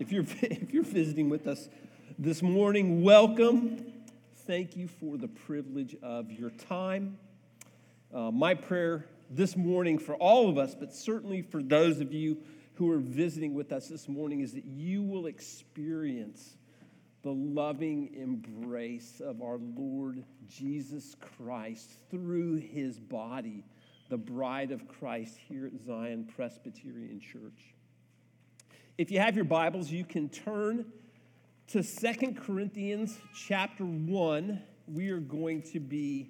If you're, if you're visiting with us this morning, welcome. Thank you for the privilege of your time. Uh, my prayer this morning for all of us, but certainly for those of you who are visiting with us this morning, is that you will experience the loving embrace of our Lord Jesus Christ through his body, the bride of Christ here at Zion Presbyterian Church. If you have your Bibles, you can turn to Second Corinthians chapter 1. We are going to be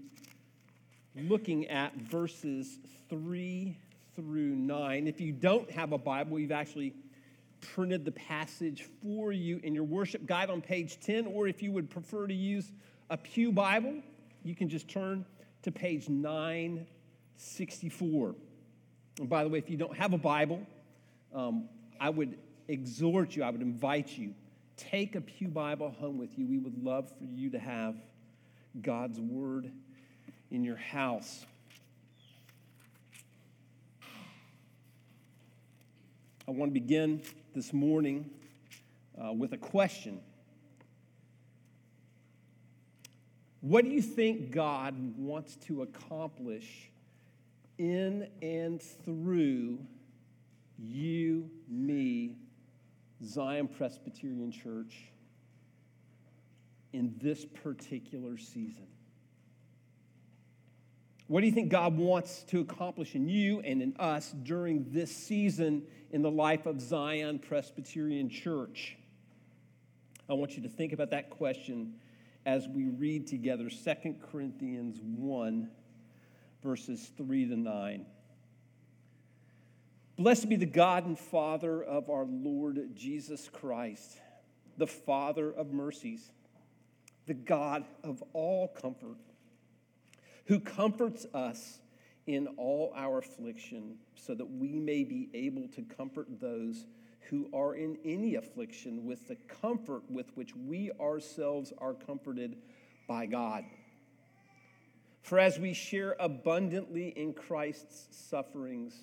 looking at verses 3 through 9. If you don't have a Bible, we've actually printed the passage for you in your worship guide on page 10, or if you would prefer to use a Pew Bible, you can just turn to page 964. And by the way, if you don't have a Bible, um, I would exhort you, I would invite you, take a Pew Bible home with you. We would love for you to have God's Word in your house. I want to begin this morning uh, with a question. What do you think God wants to accomplish in and through you, me, Zion Presbyterian Church in this particular season? What do you think God wants to accomplish in you and in us during this season in the life of Zion Presbyterian Church? I want you to think about that question as we read together 2 Corinthians 1, verses 3 to 9. Blessed be the God and Father of our Lord Jesus Christ, the Father of mercies, the God of all comfort, who comforts us in all our affliction, so that we may be able to comfort those who are in any affliction with the comfort with which we ourselves are comforted by God. For as we share abundantly in Christ's sufferings,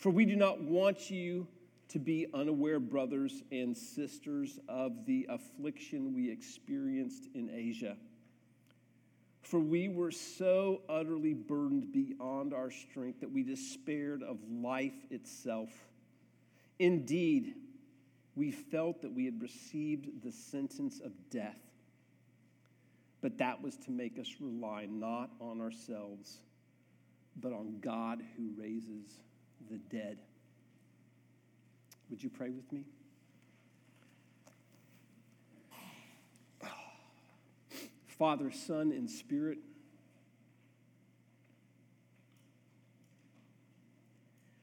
For we do not want you to be unaware, brothers and sisters, of the affliction we experienced in Asia. For we were so utterly burdened beyond our strength that we despaired of life itself. Indeed, we felt that we had received the sentence of death, but that was to make us rely not on ourselves, but on God who raises the dead. Would you pray with me? Father, Son, and Spirit,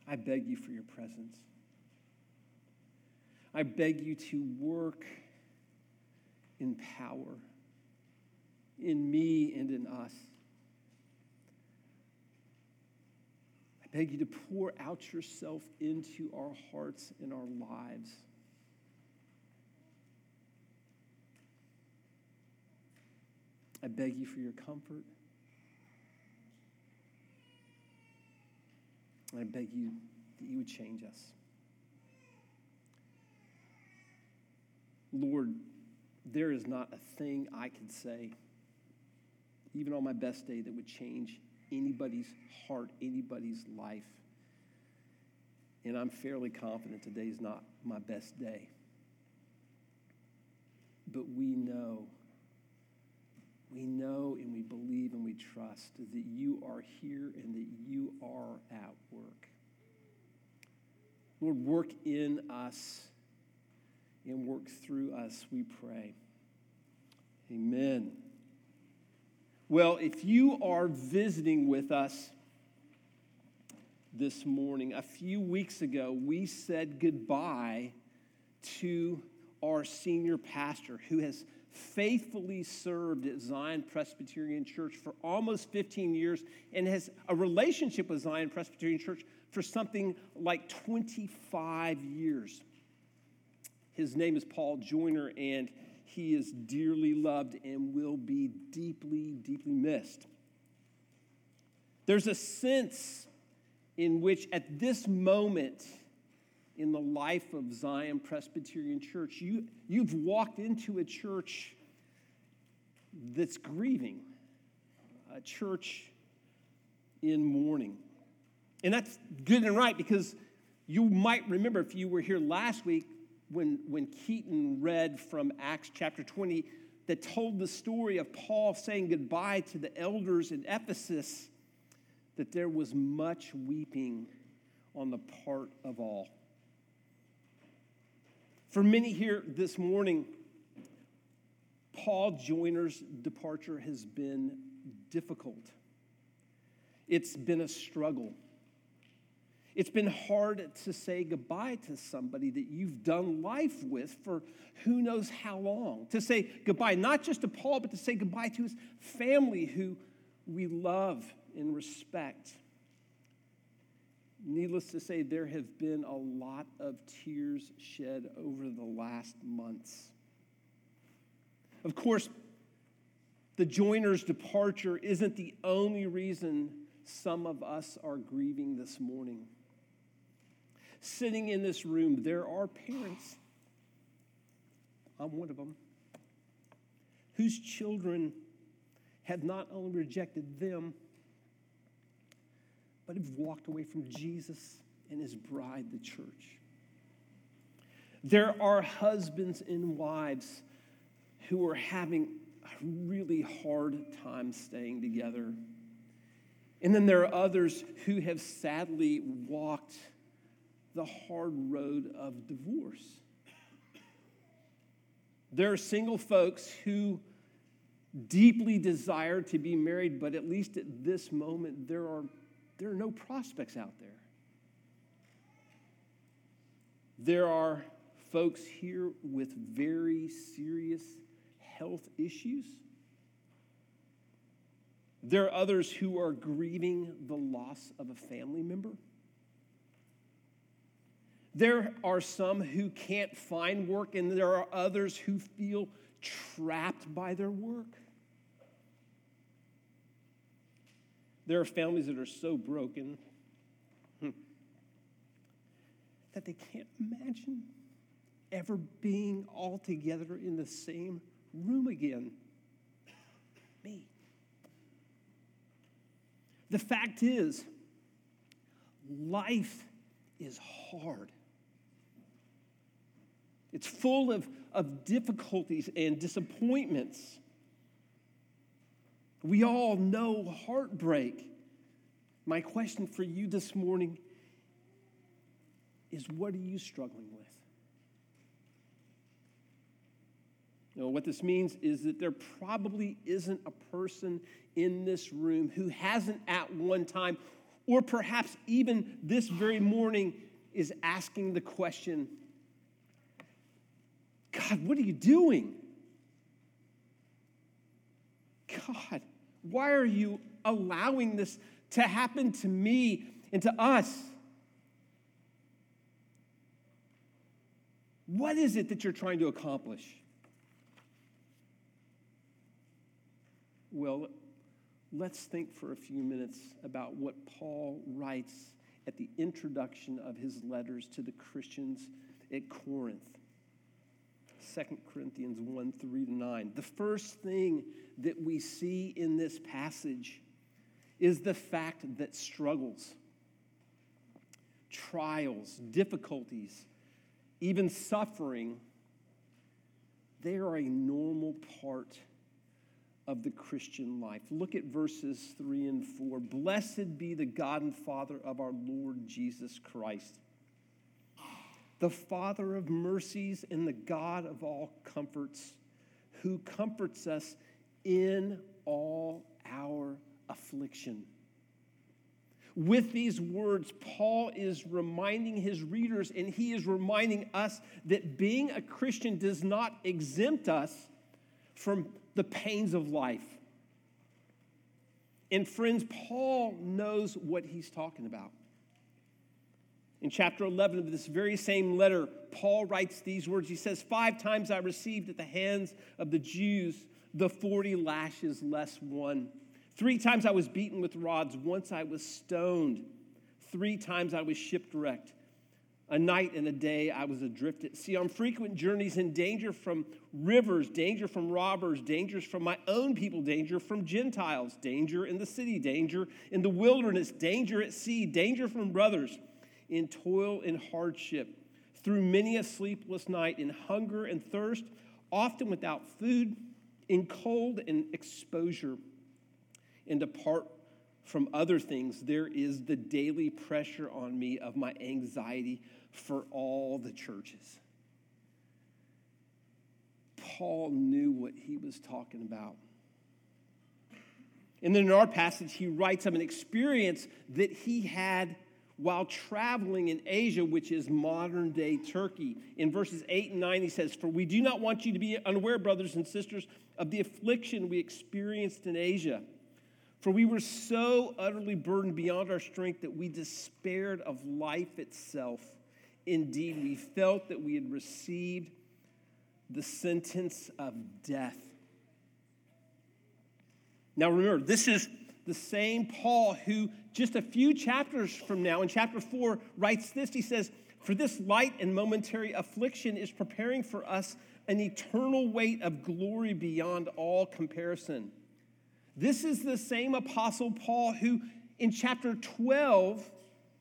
I beg you for your presence. I beg you to work in power in me and in us. I beg you to pour out yourself into our hearts and our lives. I beg you for your comfort. I beg you that you would change us. Lord, there is not a thing I could say, even on my best day, that would change anybody's heart, anybody's life. And I'm fairly confident today's not my best day. But we know, we know and we believe and we trust that you are here and that you are at work. Lord, work in us and work through us, we pray. Amen. Well, if you are visiting with us this morning, a few weeks ago, we said goodbye to our senior pastor who has faithfully served at Zion Presbyterian Church for almost 15 years and has a relationship with Zion Presbyterian Church for something like 25 years. His name is Paul Joyner, and he is dearly loved and will be deeply, deeply missed. There's a sense in which, at this moment in the life of Zion Presbyterian Church, you, you've walked into a church that's grieving, a church in mourning. And that's good and right because you might remember if you were here last week when, when Keaton read from Acts chapter 20 that told the story of Paul saying goodbye to the elders in Ephesus, that there was much weeping on the part of all. For many here this morning, Paul Joyner's departure has been difficult. It's been a struggle. It's been hard to say goodbye to somebody that you've done life with for who knows how long. To say goodbye, not just to Paul, but to say goodbye to his family who we love and respect. Needless to say, there have been a lot of tears shed over the last months. Of course, the Joyner's departure isn't the only reason some of us are grieving this morning sitting in this room, there are parents, I'm one of them, whose children have not only rejected them, but have walked away from Jesus and his bride, the church. There are husbands and wives who are having a really hard time staying together. And then there are others who have sadly walked the hard road of divorce. There are single folks who deeply desire to be married, but at least at this moment, there are, there are no prospects out there. There are folks here with very serious health issues. There are others who are grieving the loss of a family member. There are some who can't find work, and there are others who feel trapped by their work. There are families that are so broken hmm, that they can't imagine ever being all together in the same room again. Me. The fact is, life is hard. It's full of, of difficulties and disappointments. We all know heartbreak. My question for you this morning is what are you struggling with? You know, what this means is that there probably isn't a person in this room who hasn't at one time, or perhaps even this very morning, is asking the question God, what are you doing? God, why are you allowing this to happen to me and to us? What is it that you're trying to accomplish? Well, let's think for a few minutes about what Paul writes at the introduction of his letters to the Christians at Corinth. 2 Corinthians 1 3 to 9. The first thing that we see in this passage is the fact that struggles, trials, difficulties, even suffering, they are a normal part of the Christian life. Look at verses 3 and 4. Blessed be the God and Father of our Lord Jesus Christ the Father of mercies and the God of all comforts, who comforts us in all our affliction. With these words, Paul is reminding his readers and he is reminding us that being a Christian does not exempt us from the pains of life. And friends, Paul knows what he's talking about. In chapter 11 of this very same letter, Paul writes these words. He says, Five times I received at the hands of the Jews the 40 lashes less one. Three times I was beaten with rods. Once I was stoned. Three times I was shipwrecked. A night and a day I was adrift at sea on frequent journeys in danger from rivers, danger from robbers, dangers from my own people, danger from Gentiles, danger in the city, danger in the wilderness, danger at sea, danger from brothers, in toil and hardship, through many a sleepless night, in hunger and thirst, often without food, in cold and exposure and apart from other things, there is the daily pressure on me of my anxiety for all the churches. Paul knew what he was talking about. And then in our passage, he writes of an experience that he had while traveling in Asia, which is modern day Turkey. In verses 8 and 9, he says, For we do not want you to be unaware, brothers and sisters, of the affliction we experienced in Asia for we were so utterly burdened beyond our strength that we despaired of life itself. Indeed, we felt that we had received the sentence of death. Now, remember, this is the same Paul who, just a few chapters from now, in chapter 4, writes this. He says, For this light and momentary affliction is preparing for us an eternal weight of glory beyond all comparison this is the same Apostle Paul who, in chapter 12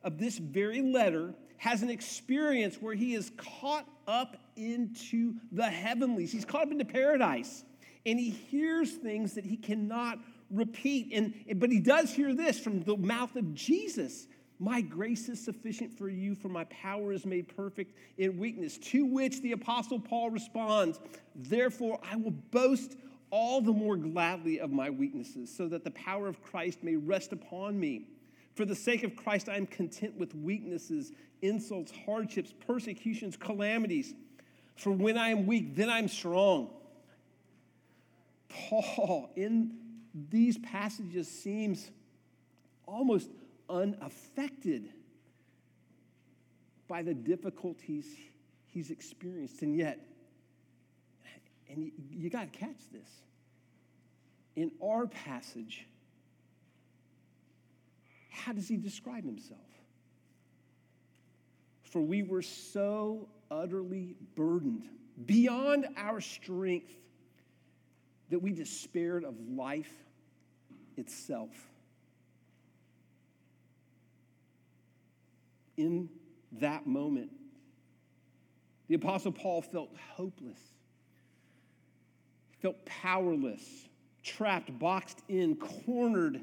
of this very letter, has an experience where he is caught up into the heavenlies. He's caught up into paradise, and he hears things that he cannot repeat. And, but he does hear this from the mouth of Jesus. My grace is sufficient for you, for my power is made perfect in weakness. To which the Apostle Paul responds, Therefore, I will boast all the more gladly of my weaknesses, so that the power of Christ may rest upon me. For the sake of Christ, I am content with weaknesses, insults, hardships, persecutions, calamities. For when I am weak, then I'm strong. Paul, in these passages, seems almost unaffected by the difficulties he's experienced. And yet, and you, you got to catch this. In our passage, how does he describe himself? For we were so utterly burdened beyond our strength that we despaired of life itself. In that moment, the Apostle Paul felt hopeless felt powerless, trapped, boxed in, cornered,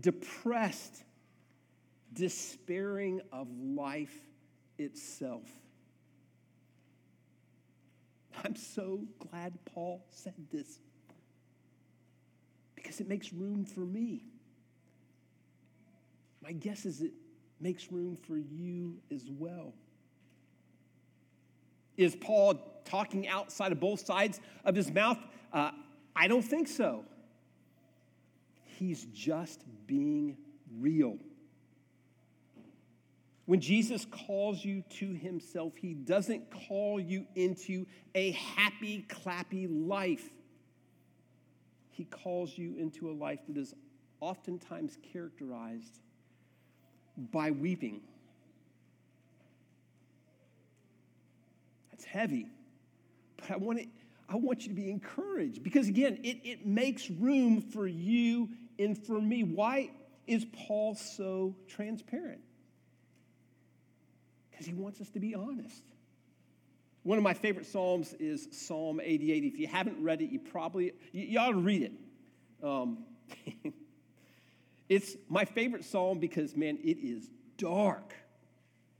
depressed, despairing of life itself. I'm so glad Paul said this because it makes room for me. My guess is it makes room for you as well. Is Paul talking outside of both sides of his mouth? Uh, I don't think so. He's just being real. When Jesus calls you to himself, he doesn't call you into a happy, clappy life. He calls you into a life that is oftentimes characterized by weeping. That's heavy. But I want to I want you to be encouraged because, again, it, it makes room for you and for me. Why is Paul so transparent? Because he wants us to be honest. One of my favorite Psalms is Psalm 88. If you haven't read it, you probably, you, you ought to read it. Um, it's my favorite Psalm because, man, it is dark.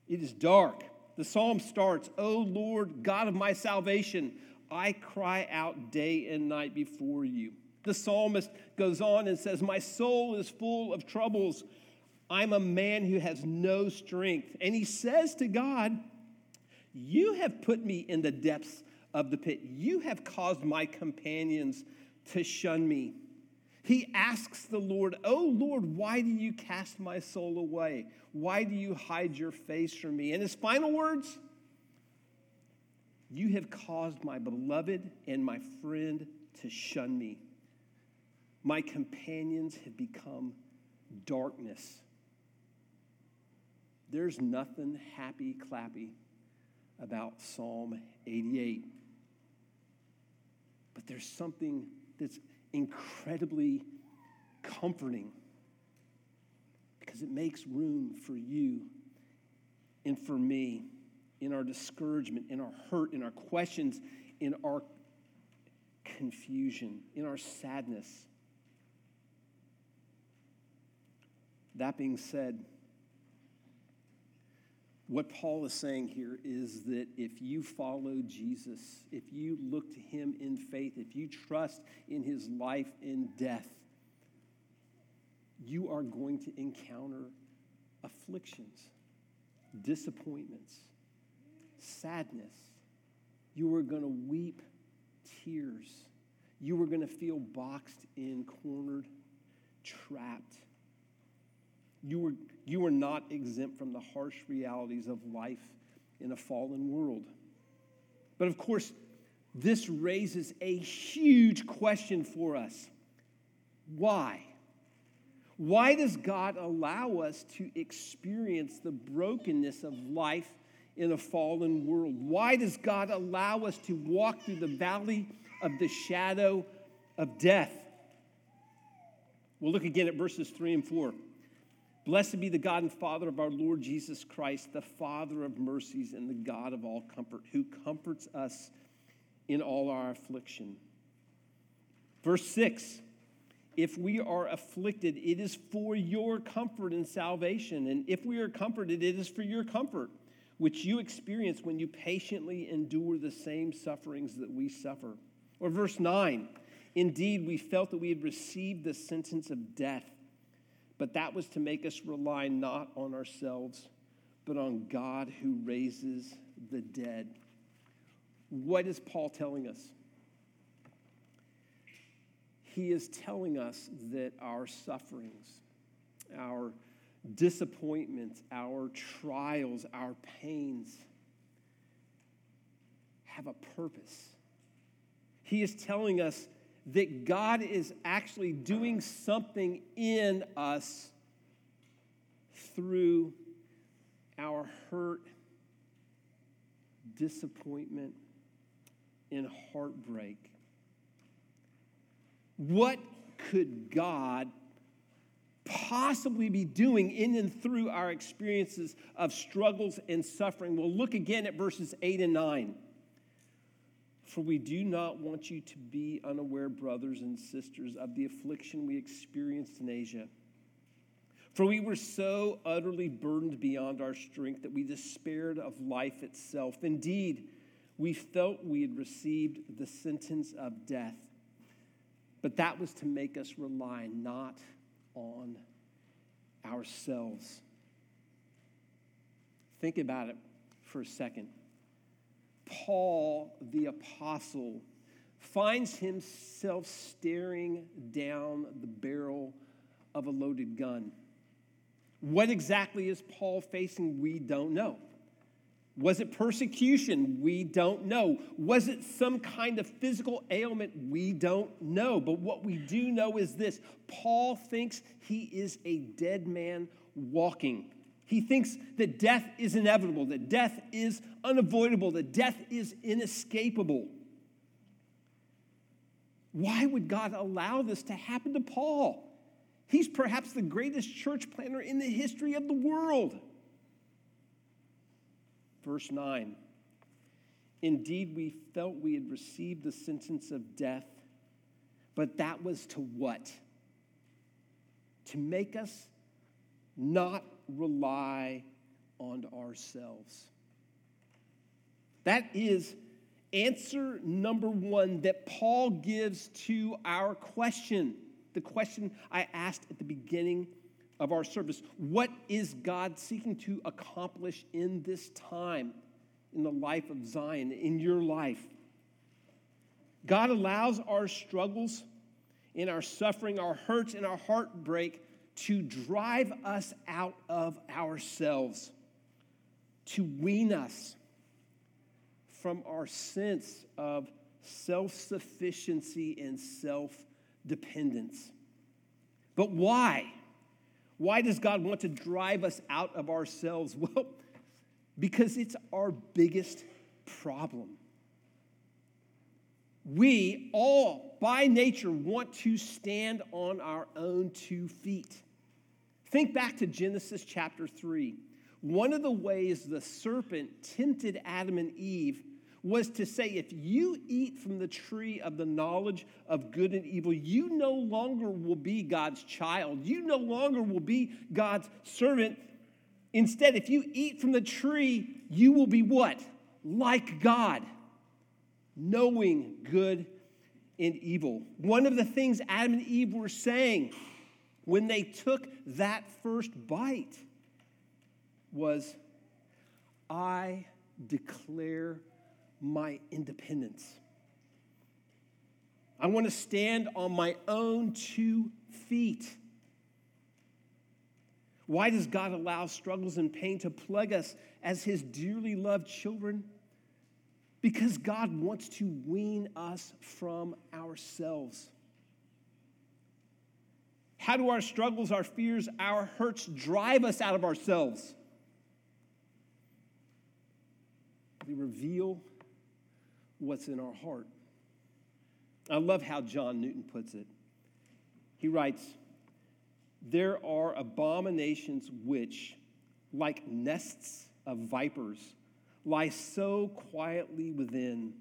It is dark. The Psalm starts, O Lord, God of my salvation, I cry out day and night before you. The psalmist goes on and says, My soul is full of troubles. I'm a man who has no strength. And he says to God, You have put me in the depths of the pit. You have caused my companions to shun me. He asks the Lord, Oh Lord, why do you cast my soul away? Why do you hide your face from me? And his final words, You have caused my beloved and my friend to shun me. My companions have become darkness. There's nothing happy clappy about Psalm 88. But there's something that's incredibly comforting because it makes room for you and for me in our discouragement, in our hurt, in our questions, in our confusion, in our sadness. That being said, what Paul is saying here is that if you follow Jesus, if you look to him in faith, if you trust in his life and death, you are going to encounter afflictions, disappointments, sadness. You are going to weep tears. You are going to feel boxed in, cornered, trapped. You were, you were not exempt from the harsh realities of life in a fallen world. But of course, this raises a huge question for us. Why? Why does God allow us to experience the brokenness of life in a fallen world? Why does God allow us to walk through the valley of the shadow of death? We'll look again at verses 3 and 4. Blessed be the God and Father of our Lord Jesus Christ, the Father of mercies and the God of all comfort, who comforts us in all our affliction. Verse 6 If we are afflicted, it is for your comfort and salvation. And if we are comforted, it is for your comfort, which you experience when you patiently endure the same sufferings that we suffer. Or verse 9 Indeed, we felt that we had received the sentence of death but that was to make us rely not on ourselves, but on God who raises the dead. What is Paul telling us? He is telling us that our sufferings, our disappointments, our trials, our pains have a purpose. He is telling us that God is actually doing something in us through our hurt, disappointment, and heartbreak. What could God possibly be doing in and through our experiences of struggles and suffering? We'll look again at verses 8 and 9. For we do not want you to be unaware, brothers and sisters, of the affliction we experienced in Asia. For we were so utterly burdened beyond our strength that we despaired of life itself. Indeed, we felt we had received the sentence of death. But that was to make us rely not on ourselves. Think about it for a second. Paul the Apostle finds himself staring down the barrel of a loaded gun. What exactly is Paul facing? We don't know. Was it persecution? We don't know. Was it some kind of physical ailment? We don't know. But what we do know is this Paul thinks he is a dead man walking. He thinks that death is inevitable, that death is unavoidable, that death is inescapable. Why would God allow this to happen to Paul? He's perhaps the greatest church planter in the history of the world. Verse 9 Indeed, we felt we had received the sentence of death, but that was to what? To make us not rely on ourselves. That is answer number one that Paul gives to our question, the question I asked at the beginning of our service. What is God seeking to accomplish in this time in the life of Zion, in your life? God allows our struggles, in our suffering, our hurts, and our heartbreak to drive us out of ourselves, to wean us from our sense of self sufficiency and self dependence. But why? Why does God want to drive us out of ourselves? Well, because it's our biggest problem. We all, by nature, want to stand on our own two feet. Think back to Genesis chapter 3. One of the ways the serpent tempted Adam and Eve was to say, if you eat from the tree of the knowledge of good and evil, you no longer will be God's child. You no longer will be God's servant. Instead, if you eat from the tree, you will be what? Like God knowing good and evil. One of the things Adam and Eve were saying when they took that first bite was, I declare my independence. I want to stand on my own two feet. Why does God allow struggles and pain to plague us as His dearly loved children? Because God wants to wean us from ourselves. How do our struggles, our fears, our hurts drive us out of ourselves? They reveal what's in our heart. I love how John Newton puts it. He writes, There are abominations which, like nests of vipers, lie so quietly within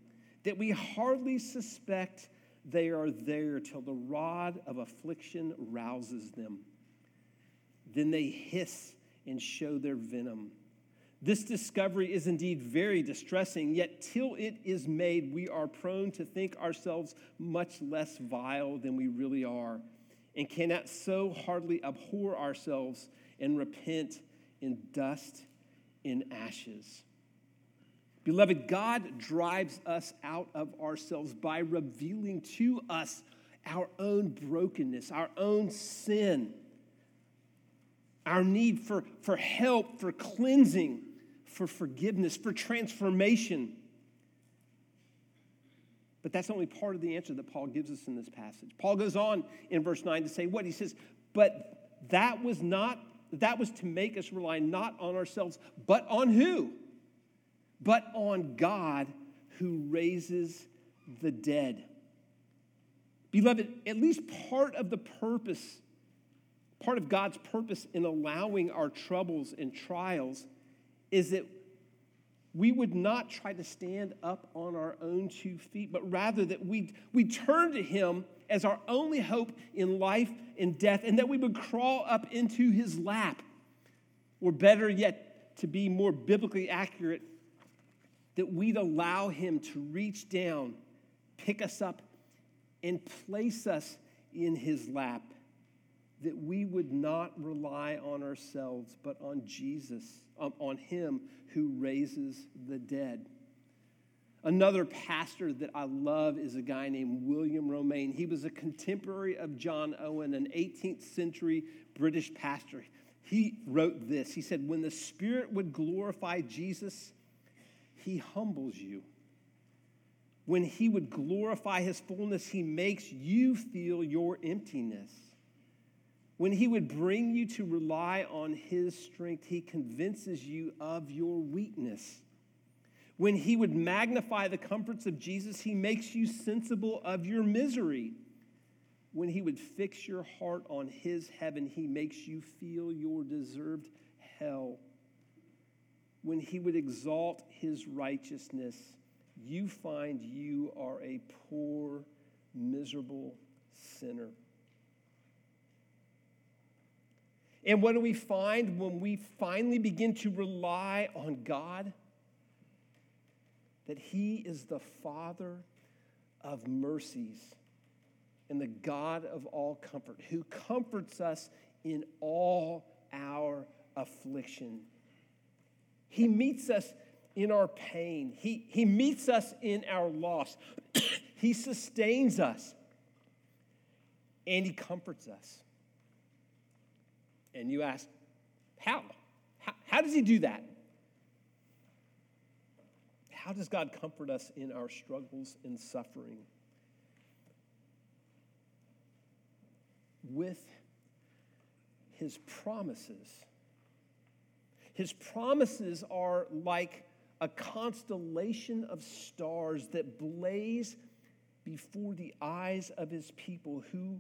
that we hardly suspect they are there till the rod of affliction rouses them. Then they hiss and show their venom. This discovery is indeed very distressing, yet, till it is made, we are prone to think ourselves much less vile than we really are, and cannot so hardly abhor ourselves and repent in dust in ashes. Beloved, God drives us out of ourselves by revealing to us our own brokenness, our own sin, our need for, for help, for cleansing, for forgiveness, for transformation. But that's only part of the answer that Paul gives us in this passage. Paul goes on in verse 9 to say what? He says, But that was not, that was to make us rely not on ourselves, but on who? But on God who raises the dead. Beloved, at least part of the purpose, part of God's purpose in allowing our troubles and trials is that we would not try to stand up on our own two feet, but rather that we we turn to Him as our only hope in life and death, and that we would crawl up into His lap. Or better yet, to be more biblically accurate, that we'd allow Him to reach down, pick us up, and place us in His lap. That we would not rely on ourselves, but on Jesus, um, on Him who raises the dead. Another pastor that I love is a guy named William Romaine. He was a contemporary of John Owen, an 18th century British pastor. He wrote this He said, When the Spirit would glorify Jesus, he humbles you. When he would glorify his fullness, he makes you feel your emptiness. When he would bring you to rely on his strength, he convinces you of your weakness. When he would magnify the comforts of Jesus, he makes you sensible of your misery. When he would fix your heart on his heaven, he makes you feel your deserved hell when he would exalt his righteousness, you find you are a poor, miserable sinner. And what do we find when we finally begin to rely on God? That He is the Father of mercies and the God of all comfort, who comforts us in all our affliction. He meets us in our pain, He, he meets us in our loss, He sustains us, and He comforts us. And you ask, how? How, how does He do that? How does God comfort us in our struggles and suffering? With his promises. His promises are like a constellation of stars that blaze before the eyes of his people who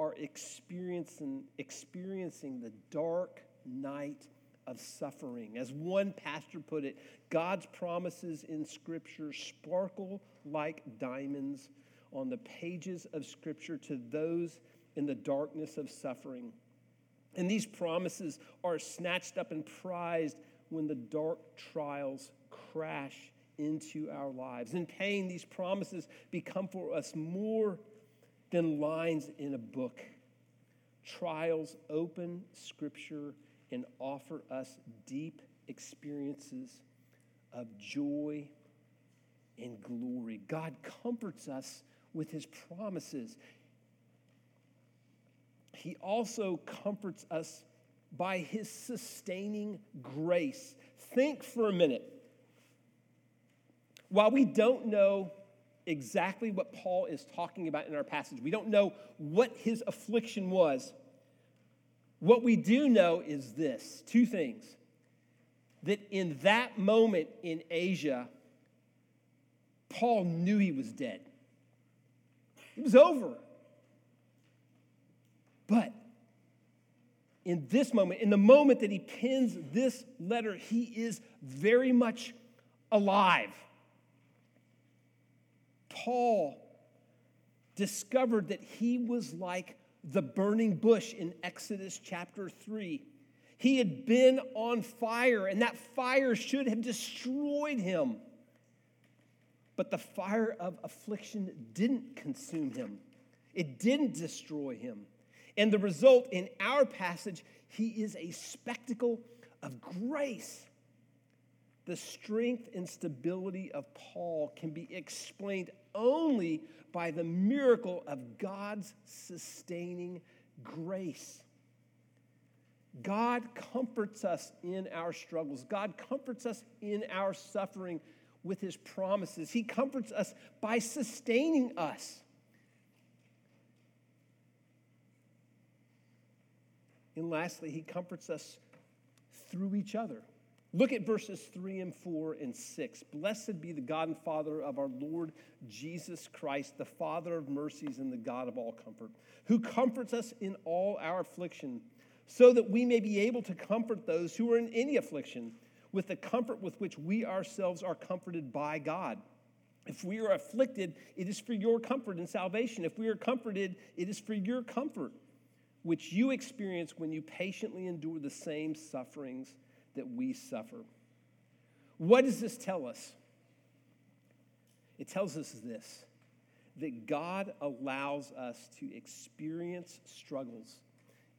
are experiencing, experiencing the dark night of suffering. As one pastor put it, God's promises in Scripture sparkle like diamonds on the pages of Scripture to those in the darkness of suffering. And these promises are snatched up and prized when the dark trials crash into our lives. In pain, these promises become for us more than lines in a book. Trials open Scripture and offer us deep experiences of joy and glory. God comforts us with his promises. He also comforts us by his sustaining grace. Think for a minute. While we don't know exactly what Paul is talking about in our passage, we don't know what his affliction was. What we do know is this two things that in that moment in Asia, Paul knew he was dead. It was over. But in this moment, in the moment that he pens this letter, he is very much alive. Paul discovered that he was like the burning bush in Exodus chapter 3. He had been on fire, and that fire should have destroyed him. But the fire of affliction didn't consume him, it didn't destroy him. And the result in our passage, he is a spectacle of grace. The strength and stability of Paul can be explained only by the miracle of God's sustaining grace. God comforts us in our struggles. God comforts us in our suffering with his promises. He comforts us by sustaining us. And lastly, he comforts us through each other. Look at verses 3 and 4 and 6. Blessed be the God and Father of our Lord Jesus Christ, the Father of mercies and the God of all comfort, who comforts us in all our affliction, so that we may be able to comfort those who are in any affliction with the comfort with which we ourselves are comforted by God. If we are afflicted, it is for your comfort and salvation. If we are comforted, it is for your comfort, which you experience when you patiently endure the same sufferings that we suffer. What does this tell us? It tells us this that God allows us to experience struggles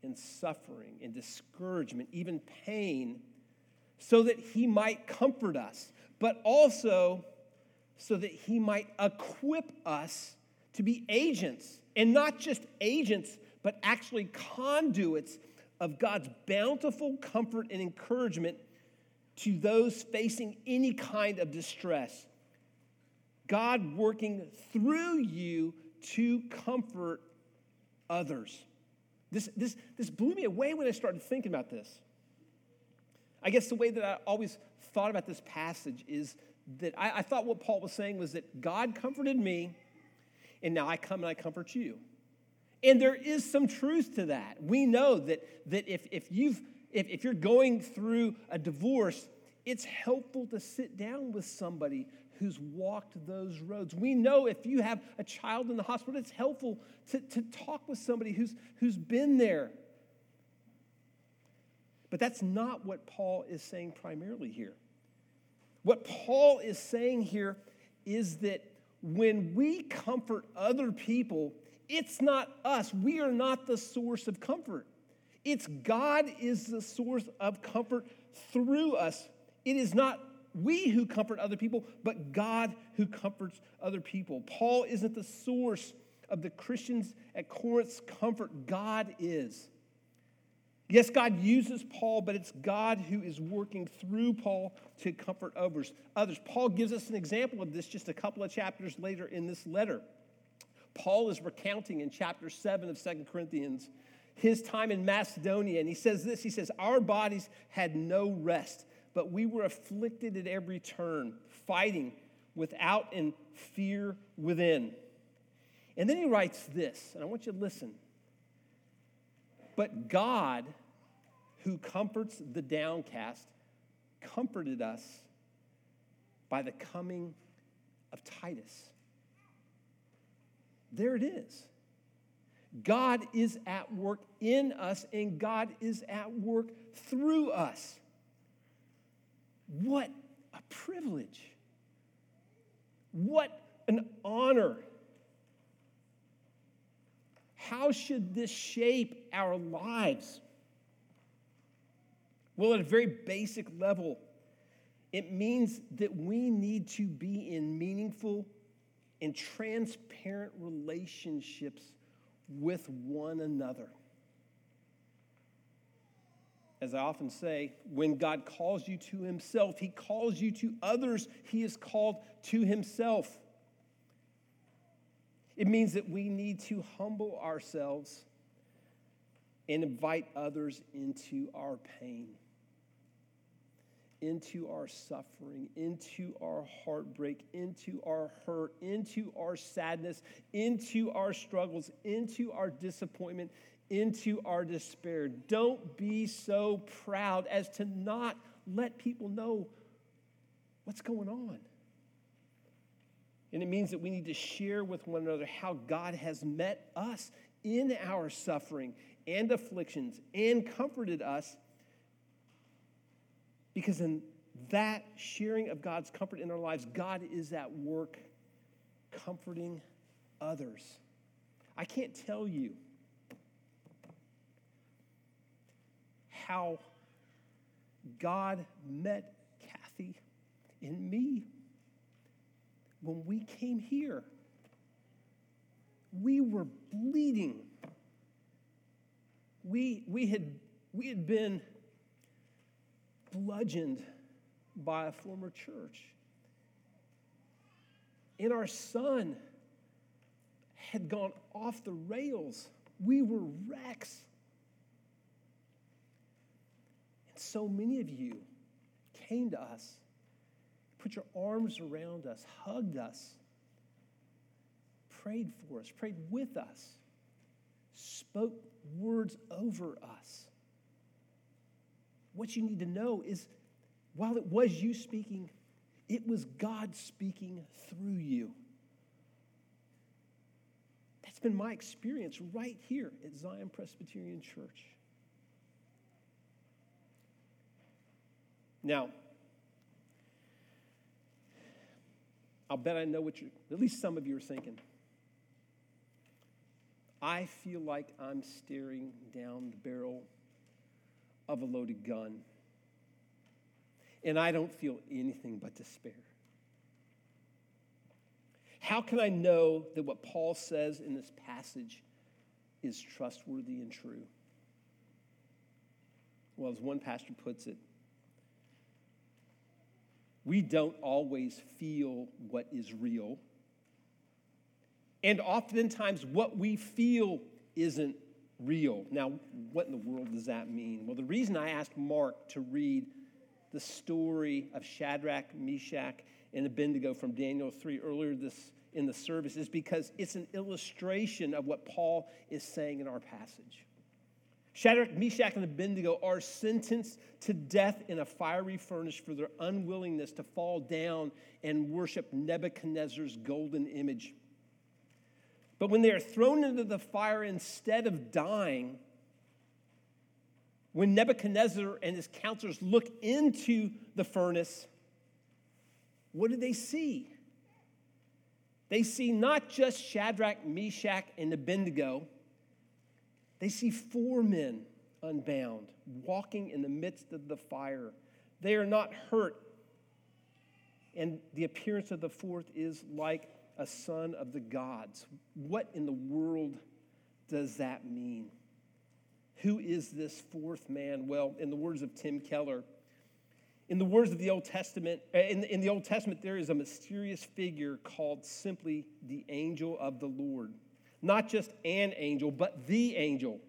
and suffering and discouragement, even pain, so that He might comfort us, but also so that He might equip us to be agents, and not just agents, but actually conduits of God's bountiful comfort and encouragement to those facing any kind of distress. God working through you to comfort others. This, this, this blew me away when I started thinking about this. I guess the way that I always thought about this passage is that I, I thought what Paul was saying was that God comforted me, and now I come and I comfort you. And there is some truth to that. We know that, that if, if, you've, if, if you're going through a divorce, it's helpful to sit down with somebody who's walked those roads. We know if you have a child in the hospital, it's helpful to, to talk with somebody who's, who's been there. But that's not what Paul is saying primarily here. What Paul is saying here is that when we comfort other people, it's not us. We are not the source of comfort. It's God is the source of comfort through us. It is not we who comfort other people, but God who comforts other people. Paul isn't the source of the Christians at Corinth's comfort, God is. Yes, God uses Paul, but it's God who is working through Paul to comfort others. Others. Paul gives us an example of this just a couple of chapters later in this letter. Paul is recounting in chapter 7 of Second Corinthians his time in Macedonia, and he says this He says, Our bodies had no rest, but we were afflicted at every turn, fighting without and fear within. And then he writes this, and I want you to listen. But God, who comforts the downcast, comforted us by the coming of Titus. There it is. God is at work in us, and God is at work through us. What a privilege! What an honor how should this shape our lives? Well, at a very basic level, it means that we need to be in meaningful and transparent relationships with one another. As I often say, when God calls you to Himself, He calls you to others, He is called to Himself. It means that we need to humble ourselves and invite others into our pain, into our suffering, into our heartbreak, into our hurt, into our sadness, into our struggles, into our disappointment, into our despair. Don't be so proud as to not let people know what's going on. And it means that we need to share with one another how God has met us in our suffering and afflictions and comforted us. Because in that sharing of God's comfort in our lives, God is at work comforting others. I can't tell you how God met Kathy in me when we came here. We were bleeding. We, we, had, we had been bludgeoned by a former church. And our son had gone off the rails. We were wrecks. And so many of you came to us put your arms around us, hugged us, prayed for us, prayed with us, spoke words over us. What you need to know is while it was you speaking, it was God speaking through you. That's been my experience right here at Zion Presbyterian Church. Now, I'll bet I know what you're, at least some of you are thinking. I feel like I'm staring down the barrel of a loaded gun, and I don't feel anything but despair. How can I know that what Paul says in this passage is trustworthy and true? Well, as one pastor puts it, we don't always feel what is real. And oftentimes, what we feel isn't real. Now, what in the world does that mean? Well, the reason I asked Mark to read the story of Shadrach, Meshach, and Abednego from Daniel 3 earlier this in the service is because it's an illustration of what Paul is saying in our passage. Shadrach, Meshach, and Abednego are sentenced to death in a fiery furnace for their unwillingness to fall down and worship Nebuchadnezzar's golden image. But when they are thrown into the fire instead of dying, when Nebuchadnezzar and his counselors look into the furnace, what do they see? They see not just Shadrach, Meshach, and Abednego they see four men unbound, walking in the midst of the fire. They are not hurt. And the appearance of the fourth is like a son of the gods. What in the world does that mean? Who is this fourth man? Well, in the words of Tim Keller, in the words of the Old Testament, uh, in, in the Old Testament, there is a mysterious figure called simply the angel of the Lord. Not just an angel, but the angel.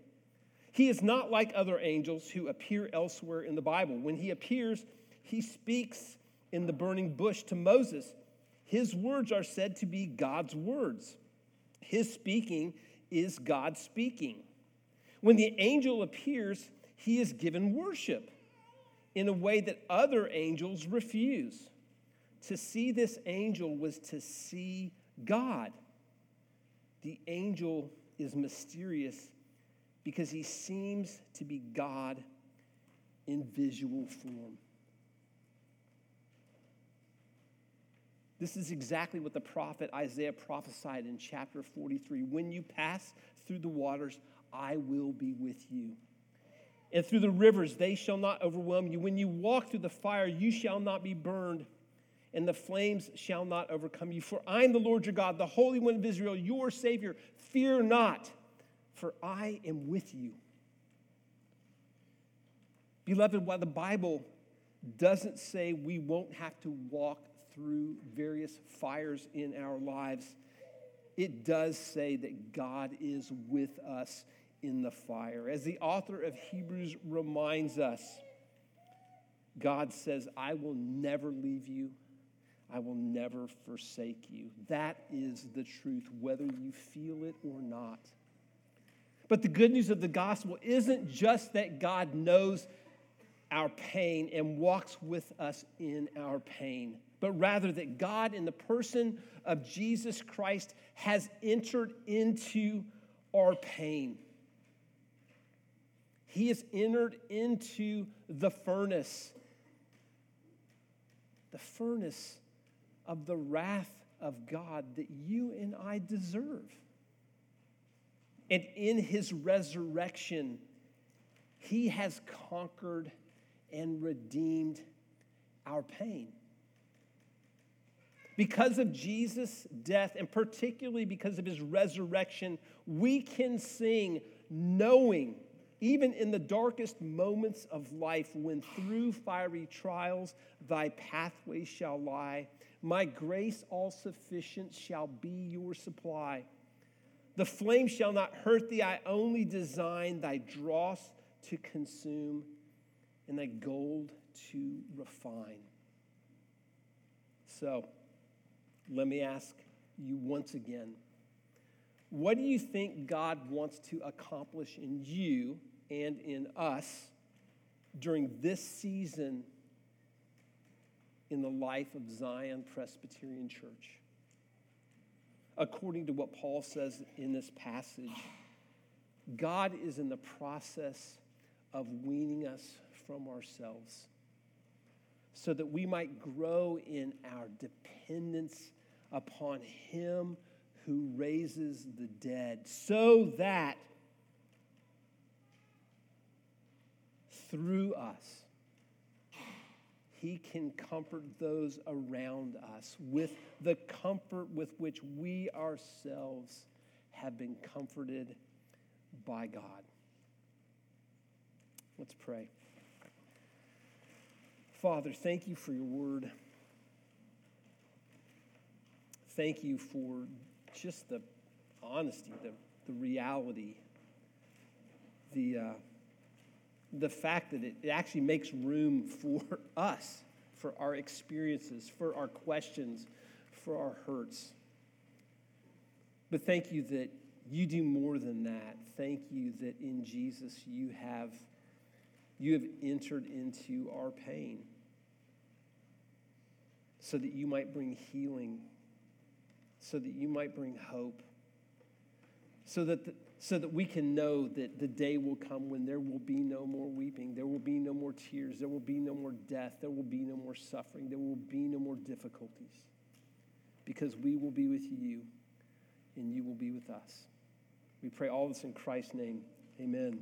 He is not like other angels who appear elsewhere in the Bible. When he appears, he speaks in the burning bush to Moses. His words are said to be God's words. His speaking is God speaking. When the angel appears, he is given worship in a way that other angels refuse. To see this angel was to see God. The angel is mysterious because he seems to be God in visual form. This is exactly what the prophet Isaiah prophesied in chapter 43. When you pass through the waters, I will be with you. And through the rivers, they shall not overwhelm you. When you walk through the fire, you shall not be burned, and the flames shall not overcome you. For I am the Lord your God, the Holy One of Israel, your Savior. Fear not, for I am with you. Beloved, while the Bible doesn't say we won't have to walk through various fires in our lives, it does say that God is with us in the fire. As the author of Hebrews reminds us, God says, I will never leave you. I will never forsake you. That is the truth, whether you feel it or not. But the good news of the gospel isn't just that God knows our pain and walks with us in our pain, but rather that God, in the person of Jesus Christ, has entered into our pain. He has entered into the furnace, the furnace of the wrath of God that you and I deserve. And in his resurrection, he has conquered and redeemed our pain. Because of Jesus' death, and particularly because of his resurrection, we can sing knowing even in the darkest moments of life, when through fiery trials thy pathway shall lie, my grace all sufficient shall be your supply. The flame shall not hurt thee, I only design thy dross to consume and thy gold to refine. So, let me ask you once again what do you think God wants to accomplish in you and in us during this season in the life of Zion Presbyterian Church. According to what Paul says in this passage, God is in the process of weaning us from ourselves so that we might grow in our dependence upon Him who raises the dead, so that through us, He can comfort those around us with the comfort with which we ourselves have been comforted by God. Let's pray. Father, thank you for your word. Thank you for just the honesty, the, the reality, the. Uh, the fact that it actually makes room for us, for our experiences, for our questions, for our hurts. But thank you that you do more than that. Thank you that in Jesus you have you have entered into our pain so that you might bring healing, so that you might bring hope, so that the, so that we can know that the day will come when there will be no more weeping, there will be no more tears, there will be no more death, there will be no more suffering, there will be no more difficulties. Because we will be with you and you will be with us. We pray all this in Christ's name. Amen.